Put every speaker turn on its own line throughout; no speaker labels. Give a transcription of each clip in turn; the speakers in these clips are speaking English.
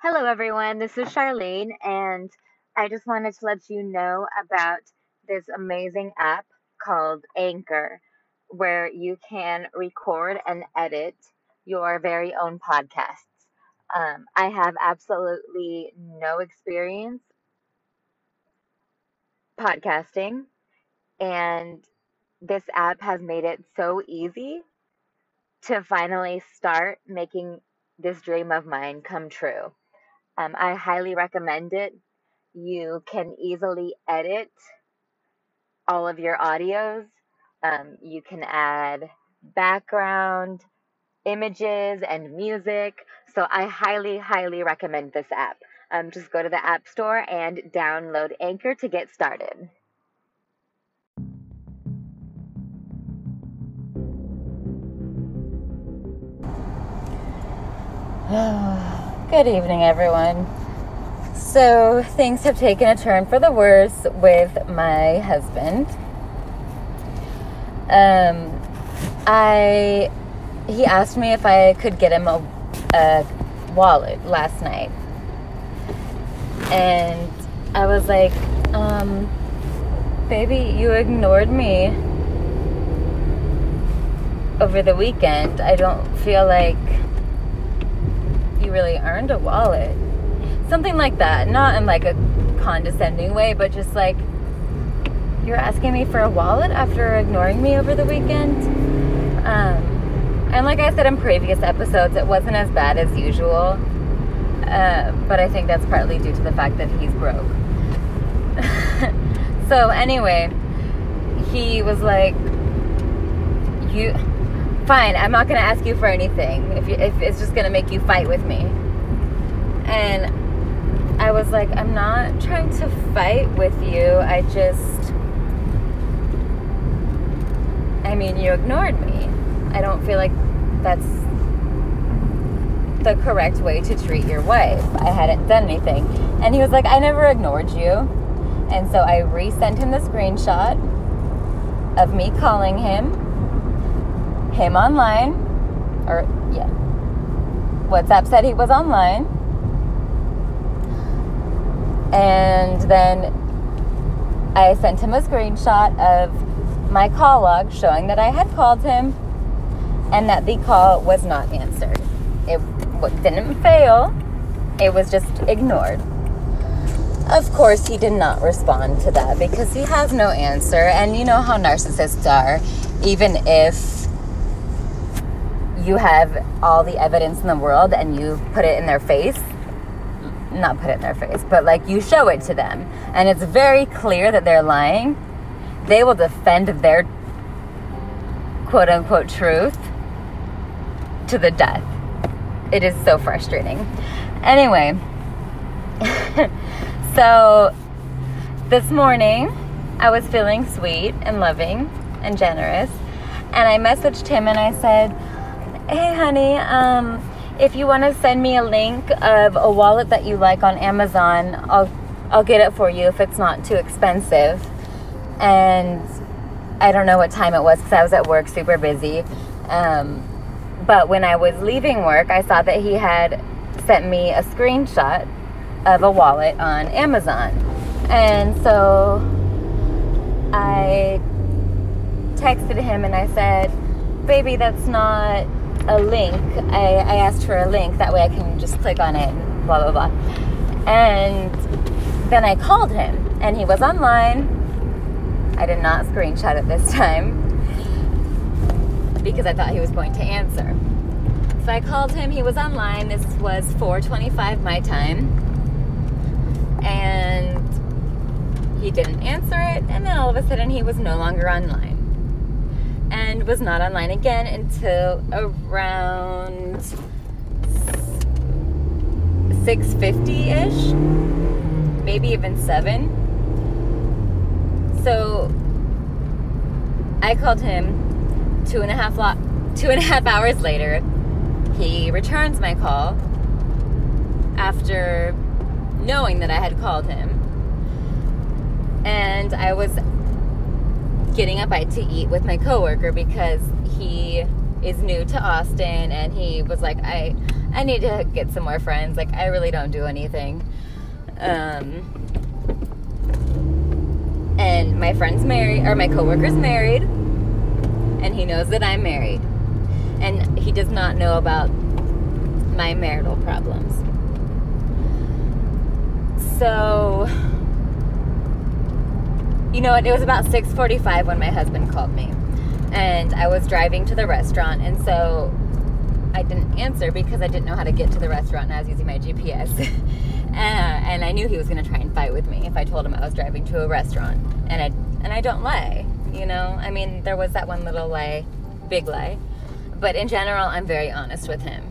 Hello, everyone. This is Charlene, and I just wanted to let you know about this amazing app called Anchor, where you can record and edit your very own podcasts. Um, I have absolutely no experience podcasting, and this app has made it so easy to finally start making this dream of mine come true. Um, I highly recommend it. You can easily edit all of your audios. Um, you can add background, images, and music. So I highly, highly recommend this app. Um, just go to the App Store and download Anchor to get started.
Good evening, everyone. So, things have taken a turn for the worse with my husband. Um, I he asked me if I could get him a, a wallet last night, and I was like, um, "Baby, you ignored me over the weekend. I don't feel like." You really earned a wallet. Something like that. Not in like a condescending way, but just like you're asking me for a wallet after ignoring me over the weekend. Um, and like I said in previous episodes, it wasn't as bad as usual. Uh, but I think that's partly due to the fact that he's broke. so anyway, he was like, "You, fine, I'm not going to ask you for anything if, you, if it's just going to make you fight with me. And I was like, I'm not trying to fight with you. I just, I mean, you ignored me. I don't feel like that's the correct way to treat your wife. I hadn't done anything. And he was like, I never ignored you. And so I resent him the screenshot of me calling him him online, or yeah, WhatsApp said he was online. And then I sent him a screenshot of my call log showing that I had called him and that the call was not answered. It didn't fail, it was just ignored. Of course, he did not respond to that because he has no answer. And you know how narcissists are. Even if you have all the evidence in the world and you put it in their face not put it in their face but like you show it to them. And it's very clear that they're lying. They will defend their quote unquote truth to the death. It is so frustrating. Anyway so this morning i was feeling sweet and loving and generous and i messaged him and i said hey honey um, if you want to send me a link of a wallet that you like on amazon i'll i'll get it for you if it's not too expensive. And i don't know what time it was because i was at work super busy. Um, but when i was leaving work i saw that he had sent me a screenshot of a wallet on amazon. And so i texted him and i said baby that's not a link. I, I asked for a link. That way I can just click on it and blah, blah, blah. And then I called him and he was online. I did not screenshot it this time because I thought he was going to answer. So I called him. He was online. This was 4:25 my time. And he didn't answer it and then all of a sudden he was no longer online was not online again until around 6.50ish maybe even 7 so i called him two and a half lo- two and a half hours later. He returns my call after knowing that i had called him. And i was getting a bite to eat with my coworker because he is new to Austin and he was like, I I need to get some more friends. Like, I really don't do anything. Um, and my friend's married, or my coworker's married, and he knows that I'm married. And he does not know about my marital problems. So, you know what? It was about 6:45 when my husband called me, and I was driving to the restaurant, and so I didn't answer because I didn't know how to get to the restaurant, and I was using my GPS. uh, and I knew he was going to try and fight with me if I told him I was driving to a restaurant, and I and I don't lie, you know. I mean, there was that one little lie, big lie, but in general, I'm very honest with him.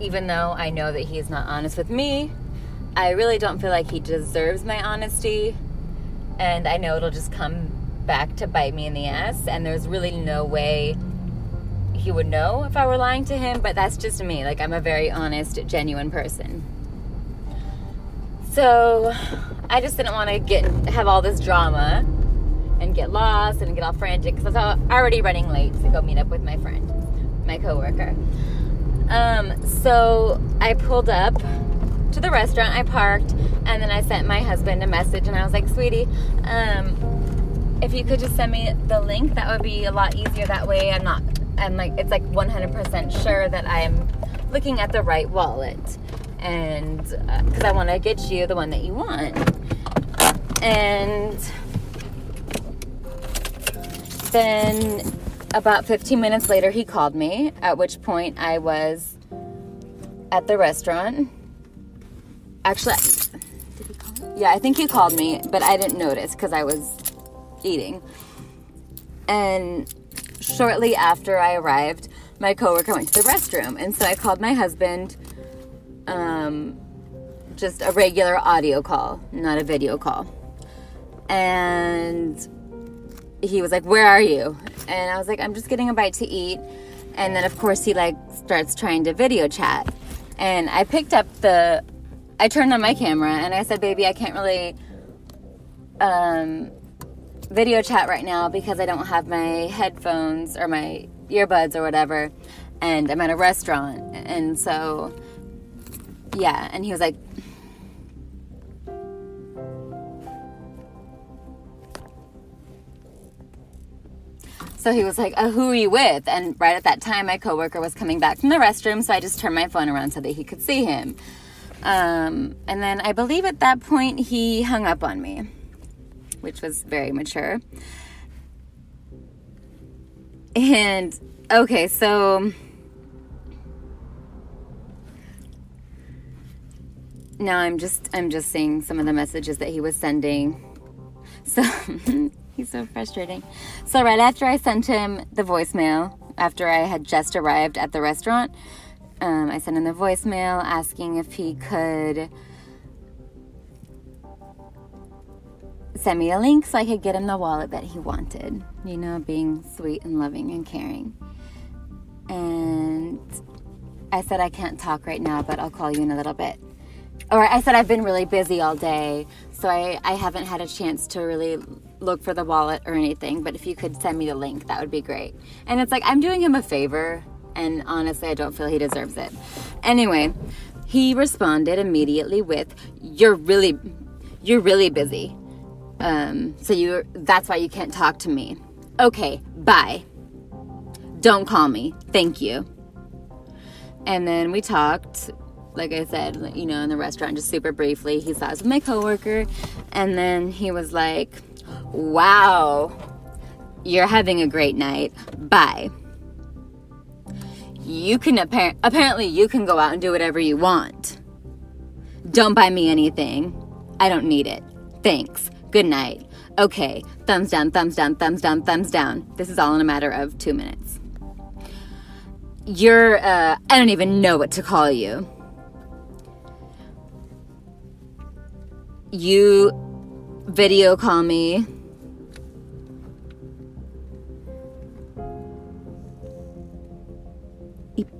Even though I know that he's not honest with me, I really don't feel like he deserves my honesty and I know it'll just come back to bite me in the ass. And there's really no way he would know if I were lying to him, but that's just me. Like, I'm a very honest, genuine person. So, I just didn't want to get have all this drama and get lost and get all frantic because I was already running late to go meet up with my friend, my coworker. Um, so I pulled up to the restaurant. I parked, and then I sent my husband a message, and I was like, "Sweetie, um, if you could just send me the link, that would be a lot easier. That way, I'm not. I'm like, it's like 100% sure that I am looking at the right wallet, and because uh, I want to get you the one that you want." And then about 15 minutes later, he called me, at which point I was at the restaurant Actually, yeah, I think he called me, but I didn't notice because I was eating. And shortly after I arrived, my coworker went to the restroom, and so I called my husband. Um, just a regular audio call, not a video call. And he was like, "Where are you?" And I was like, "I'm just getting a bite to eat." And then of course he like starts trying to video chat. And I picked up the I turned on my camera and I said, "Baby, I can't really um, video chat right now because I don't have my headphones or my earbuds or whatever, and I'm at a restaurant." And so, yeah, and he was like. So he was like, oh, "Who are you with?" And right at that time, my coworker was coming back from the restroom, so I just turned my phone around so that he could see him. Um, and then I believe at that point he hung up on me, which was very mature. And okay, so now I'm just I'm just seeing some of the messages that he was sending. So he's so frustrating. So right after I sent him the voicemail after I had just arrived at the restaurant, um, I sent him the voicemail asking if he could send me a link so I could get him the wallet that he wanted. You know, being sweet and loving and caring. And I said, I can't talk right now, but I'll call you in a little bit. Or I said, I've been really busy all day, so I, I haven't had a chance to really look for the wallet or anything. But if you could send me the link, that would be great. And it's like, I'm doing him a favor and honestly, I don't feel he deserves it. Anyway, he responded immediately with, "You're really, you're really busy. Um, so you that's why you can't talk to me. Okay, bye. Don't call me. Thank you." And then we talked, like I said, you know, in the restaurant, just super briefly. He saw us with my coworker, and then he was like, "Wow." You're having a great night. Bye you can appar- apparently you can go out and do whatever you want. Don't buy me anything. I don't need it. Thanks. Good night. Okay. Thumbs down, thumbs down, thumbs down, thumbs down. This is all in a matter of two minutes. You're, uh, I don't even know what to call you. You video call me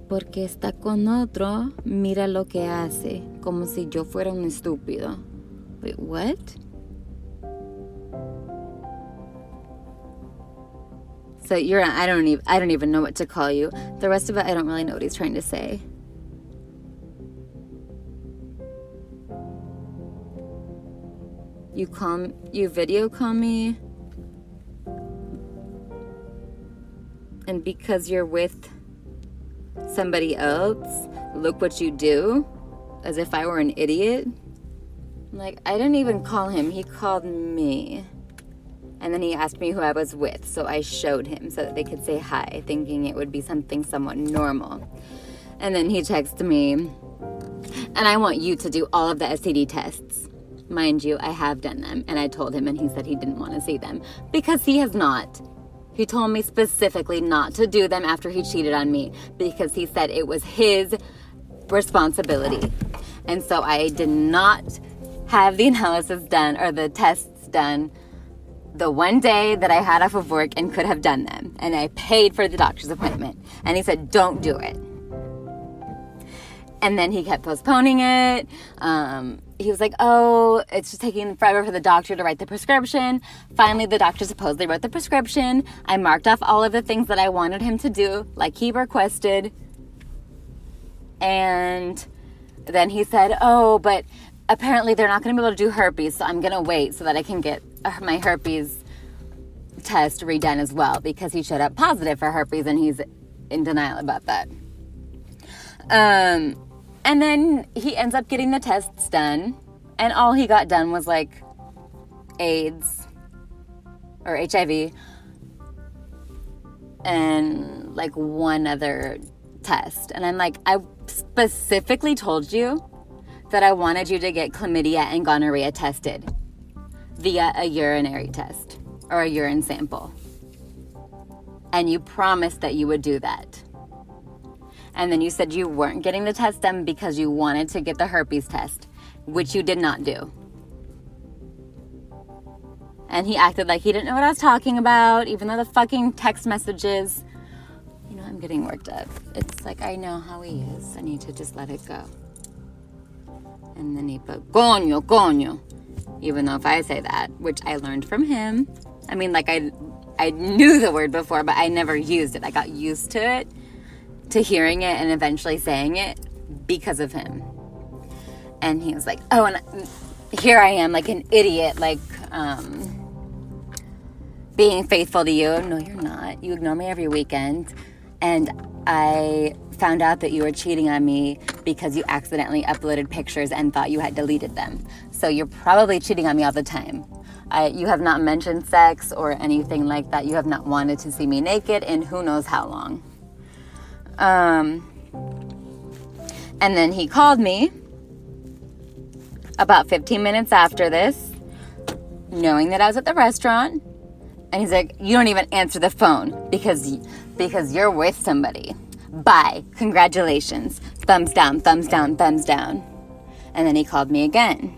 porque está con otro, mira lo que hace, como si yo fuera un estúpido. Wait, what? So you're I don't even I don't even know what to call you. The rest of it I don't really know what he's trying to say. You call you video call me and because you're with somebody else, look what you do as if I were an idiot. Like, I didn't even call him. He called me. And then he asked me who I was with, so I showed him so that they could say hi, thinking it would be something somewhat normal. And then he texted me, and I want you to do all of the STD tests. Mind you, I have done them, and I told him, and he said he didn't want to see them because he has not. He told me specifically not to do them after he cheated on me because he said it was his responsibility. And so I did not have the analysis done or the tests done the one day that I had off of work and could have done them. And I paid for the doctor's appointment. And he said, don't do it. And then he kept postponing it. Um, he was like, oh, it's just taking forever for the doctor to write the prescription. Finally, the doctor supposedly wrote the prescription. I marked off all of the things that I wanted him to do, like he requested. And then he said, oh, but apparently they're not going to be able to do herpes, so I'm going to wait so that I can get my herpes test redone as well because he showed up positive for herpes and he's in denial about that. Um, and then he ends up getting the tests done, and all he got done was like AIDS or HIV and like one other test. And I'm like, I specifically told you that I wanted you to get chlamydia and gonorrhea tested via a urinary test or a urine sample. And you promised that you would do that. And then you said you weren't getting the test done because you wanted to get the herpes test, which you did not do. And he acted like he didn't know what I was talking about, even though the fucking text messages. You know, I'm getting worked up. It's like, I know how he is. I need to just let it go. And then he put coño, coño. Even though if I say that, which I learned from him, I mean, like I, I knew the word before, but I never used it. I got used to it, to hearing it, and eventually saying it because of him. And he was like, "Oh, and here I am, like an idiot, like um, being faithful to you." No, you're not. You ignore me every weekend, and I found out that you were cheating on me because you accidentally uploaded pictures and thought you had deleted them. So you're probably cheating on me all the time. I, you have not mentioned sex or anything like that. You have not wanted to see me naked in who knows how long. Um, and then he called me about 15 minutes after this, knowing that I was at the restaurant. And he's like, "You don't even answer the phone because because you're with somebody." Bye. Congratulations. Thumbs down, thumbs down, thumbs down. And then he called me again.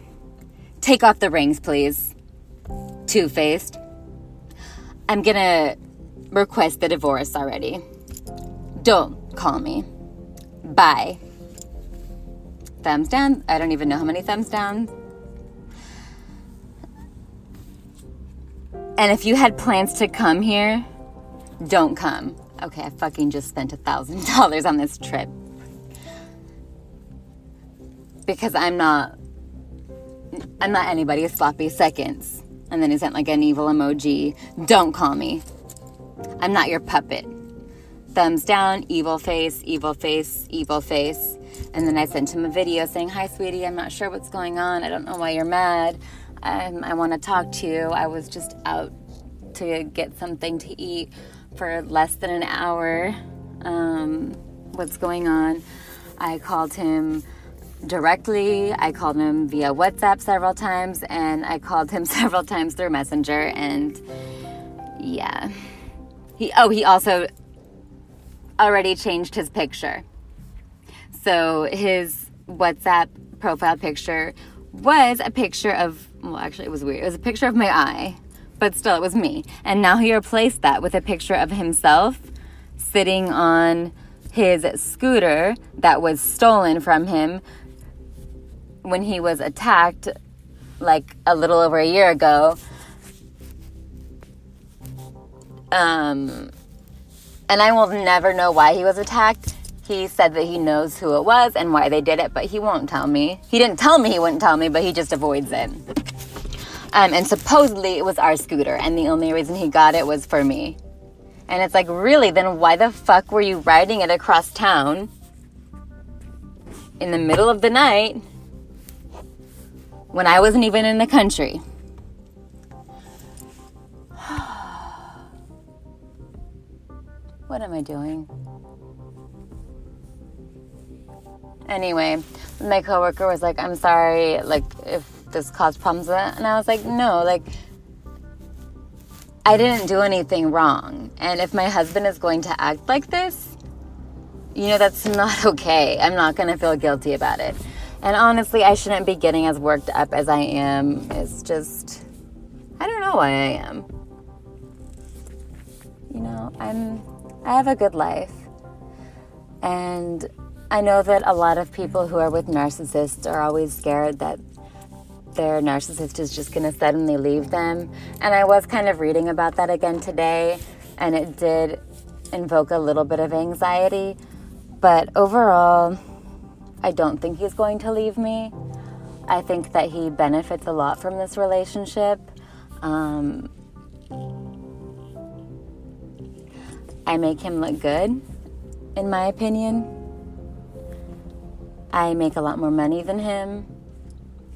Take off the rings, please. Two faced. I'm gonna request the divorce already. Don't call me. Bye. Thumbs down. I don't even know how many thumbs down. And if you had plans to come here, don't come okay, I fucking just spent a thousand dollars on this trip. Because I'm not I'm not anybody's sloppy seconds. And then he sent like an evil emoji. Don't call me. I'm not your puppet. Thumbs down, evil face, evil face, evil face. And then I sent him a video saying, Hi, sweetie, I'm not sure what's going on. I don't know why you're mad. Um, I want to talk to you. I was just out to get something to eat for less than an hour. Um, what's going on? I called him directly. I called him via WhatsApp several times, and I called him several times through Messenger. And yeah, he oh he also already changed his picture. So his WhatsApp profile picture was a picture of well, actually it was weird. It was a picture of my eye but still, it was me. And now he replaced that with a picture of himself sitting on his scooter that was stolen from him when he was attacked like a little over a year ago. Um, and I will never know why he was attacked. He said that he knows who it was and why they did it, but he won't tell me. He didn't tell me he wouldn't tell me, but he just avoids it. Um, and supposedly it was our scooter, and the only reason he got it was for me. And it's like, really, then why the fuck were you riding it across town in the middle of the night when I wasn't even in the country? What am I doing? Anyway, my coworker was like, I'm sorry, like, if this caused problems. And I was like, no, like, I didn't do anything wrong. And if my husband is going to act like this, you know, that's not okay. I'm not going to feel guilty about it. And honestly, I shouldn't be getting as worked up as I am. It's just, I don't know why I am. You know, I'm, I have a good life. And I know that a lot of people who are with narcissists are always scared that their narcissist is just going to suddenly leave them. And I was kind of reading about that again today, and it did invoke a little bit of anxiety. But overall, I don't think he's going to leave me. I think that he benefits a lot from this relationship. Um, I make him look good, in my opinion. I make a lot more money than him.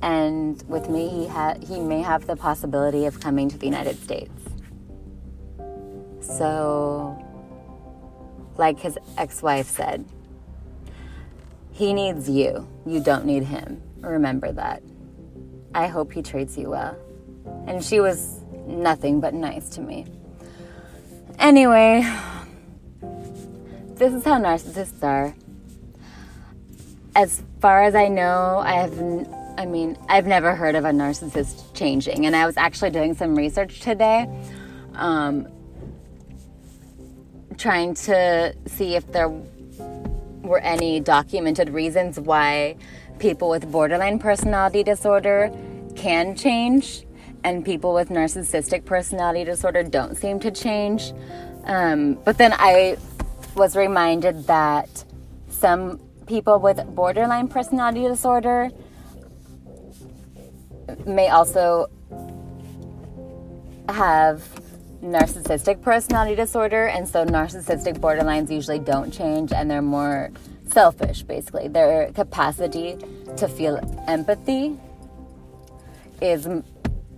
And with me, he, ha- he may have the possibility of coming to the United States. So, like his ex wife said, he needs you. You don't need him. Remember that. I hope he treats you well. And she was nothing but nice to me. Anyway, this is how narcissists are as far as I know, I have, I mean, I've never heard of a narcissist changing. And I was actually doing some research today, um, trying to see if there were any documented reasons why people with borderline personality disorder can change and people with narcissistic personality disorder don't seem to change. Um, but then I was reminded that some people with borderline personality disorder may also have narcissistic personality disorder, and so narcissistic borderlines usually don't change and they're more selfish, basically. Their capacity to feel empathy is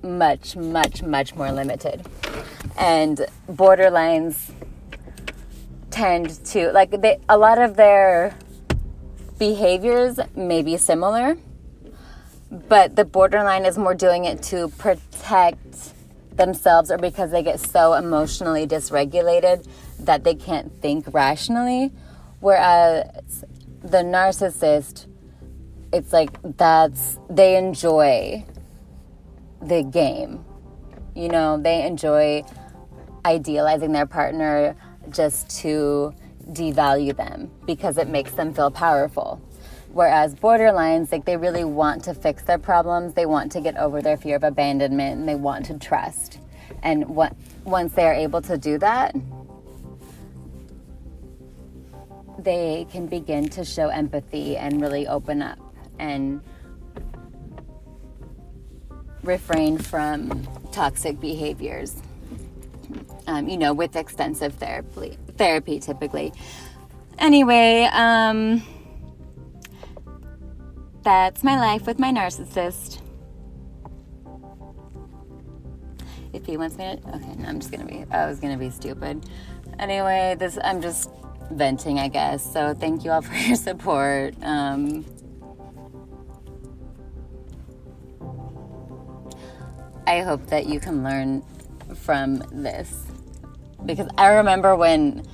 much, much, much more limited. And borderlines tend to, like, they, a lot of their behaviors may be similar, but the borderline is more doing it to protect themselves or because they get so emotionally dysregulated that they can't think rationally. Whereas the narcissist, it's like that's, they enjoy the game. You know, they enjoy idealizing their partner just to devalue them because it makes them feel powerful. Whereas borderlines, like they really want to fix their problems, they want to get over their fear of abandonment, and they want to trust. And what, once they are able to do that, they can begin to show empathy and really open up and refrain from toxic behaviors. Um, you know, with extensive therapy therapy typically. Anyway, um, that's my life with my narcissist. If he wants me to, okay, no, I'm just gonna be, I was gonna be stupid. Anyway, this, I'm just venting, I guess. So thank you all for your support. Um, I hope that you can learn from this because I remember when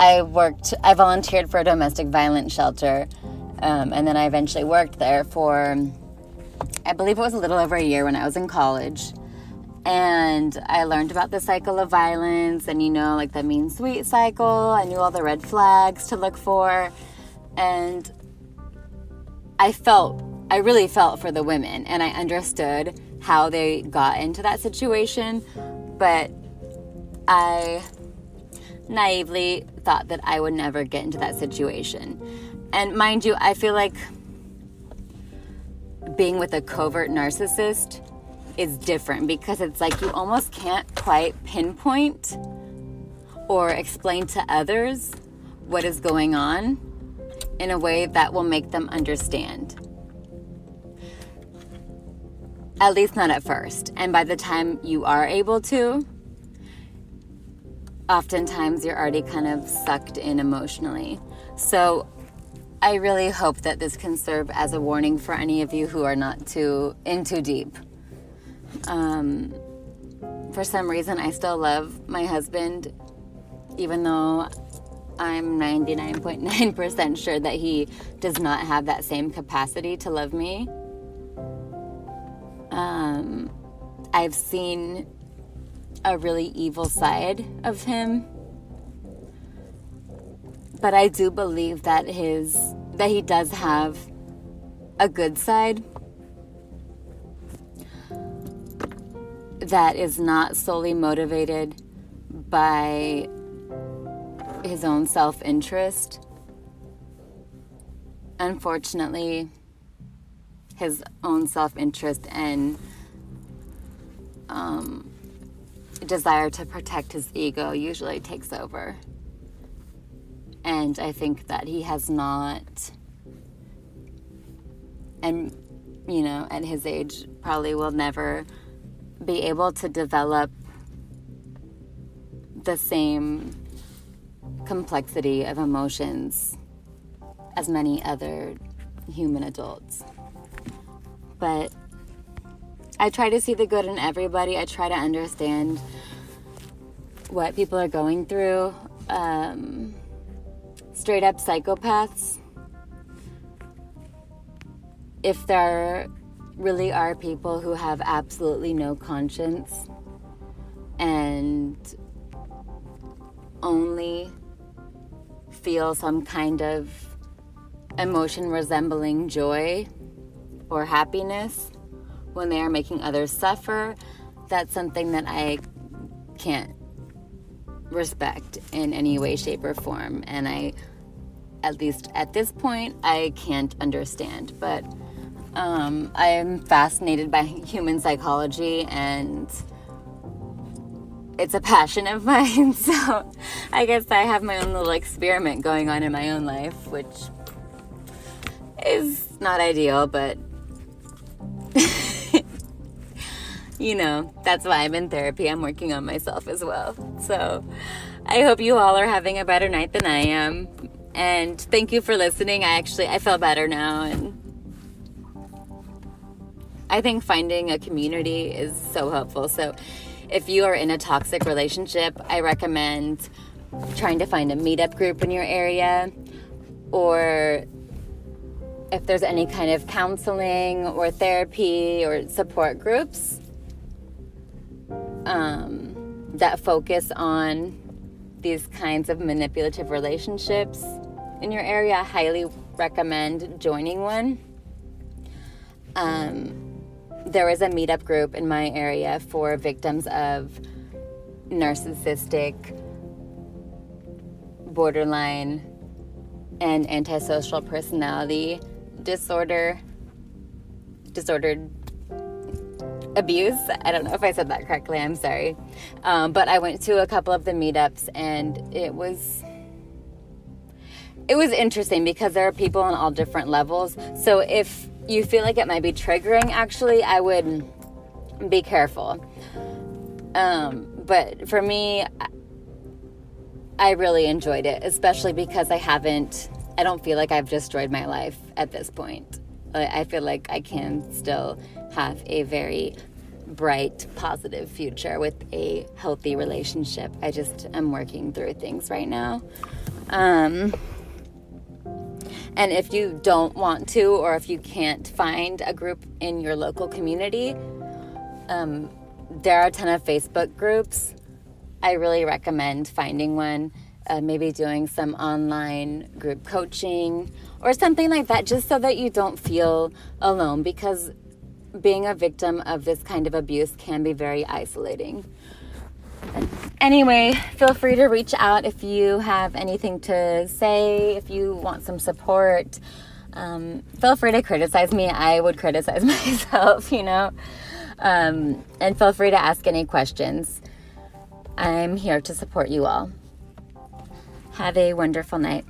I worked, I volunteered for a domestic violence shelter, um, and then I eventually worked there for, I believe it was a little over a year when I was in college. And I learned about the cycle of violence and, you know, like the mean sweet cycle. I knew all the red flags to look for. And I felt, I really felt for the women and I understood how they got into that situation. But I naively thought that I would never get into that situation. And mind you, I feel like being with a covert narcissist is different because it's like you almost can't quite pinpoint or explain to others what is going on in a way that will make them understand. At least not at first. And by the time you are able to, oftentimes you're already kind of sucked in emotionally. So I really hope that this can serve as a warning for any of you who are not too in too deep. Um, for some reason, I still love my husband, even though I'm 99.9% sure that he does not have that same capacity to love me. Um, I've seen a really evil side of him. But I do believe that his that he does have a good side that is not solely motivated by his own self-interest. Unfortunately, his own self-interest and um, desire to protect his ego usually takes over. And I think that he has not, and you know, at his age, probably will never be able to develop the same complexity of emotions as many other human adults. But I try to see the good in everybody. I try to understand what people are going through. Um, straight up psychopaths. If there really are people who have absolutely no conscience and only feel some kind of emotion resembling joy or happiness when they are making others suffer, that's something that I can't respect in any way, shape, or form. And I, at least at this point, I can't understand. But um, I am fascinated by human psychology and it's a passion of mine. So I guess I have my own little experiment going on in my own life, which is not ideal, but you know, that's why I'm in therapy. I'm working on myself as well. So I hope you all are having a better night than I am. And thank you for listening. I actually I feel better now and I think finding a community is so helpful. So if you are in a toxic relationship, I recommend trying to find a meetup group in your area or if there's any kind of counseling or therapy or support groups um, that focus on these kinds of manipulative relationships in your area, I highly recommend joining one. Um, there is a meetup group in my area for victims of narcissistic, borderline, and antisocial personality disorder, disordered abuse. I don't know if I said that correctly. I'm sorry. Um, but I went to a couple of the meetups and it was it was interesting because there are people on all different levels. So if you feel like it might be triggering, actually, I would be careful. Um, but for me, I really enjoyed it, especially because I haven't, I don't feel like I've destroyed my life at this point. I feel like I can still have a very bright, positive future with a healthy relationship. I just am working through things right now. Um, and if you don't want to, or if you can't find a group in your local community, um, there are a ton of Facebook groups. I really recommend finding one, uh, maybe doing some online group coaching or something like that, just so that you don't feel alone because being a victim of this kind of abuse can be very isolating. anyway, feel free to reach out if you have anything to say, if you want some support. Um, feel free to criticize me. I would criticize myself, you know. Um, and feel free to ask any questions. I'm here to support you all. Have a wonderful night.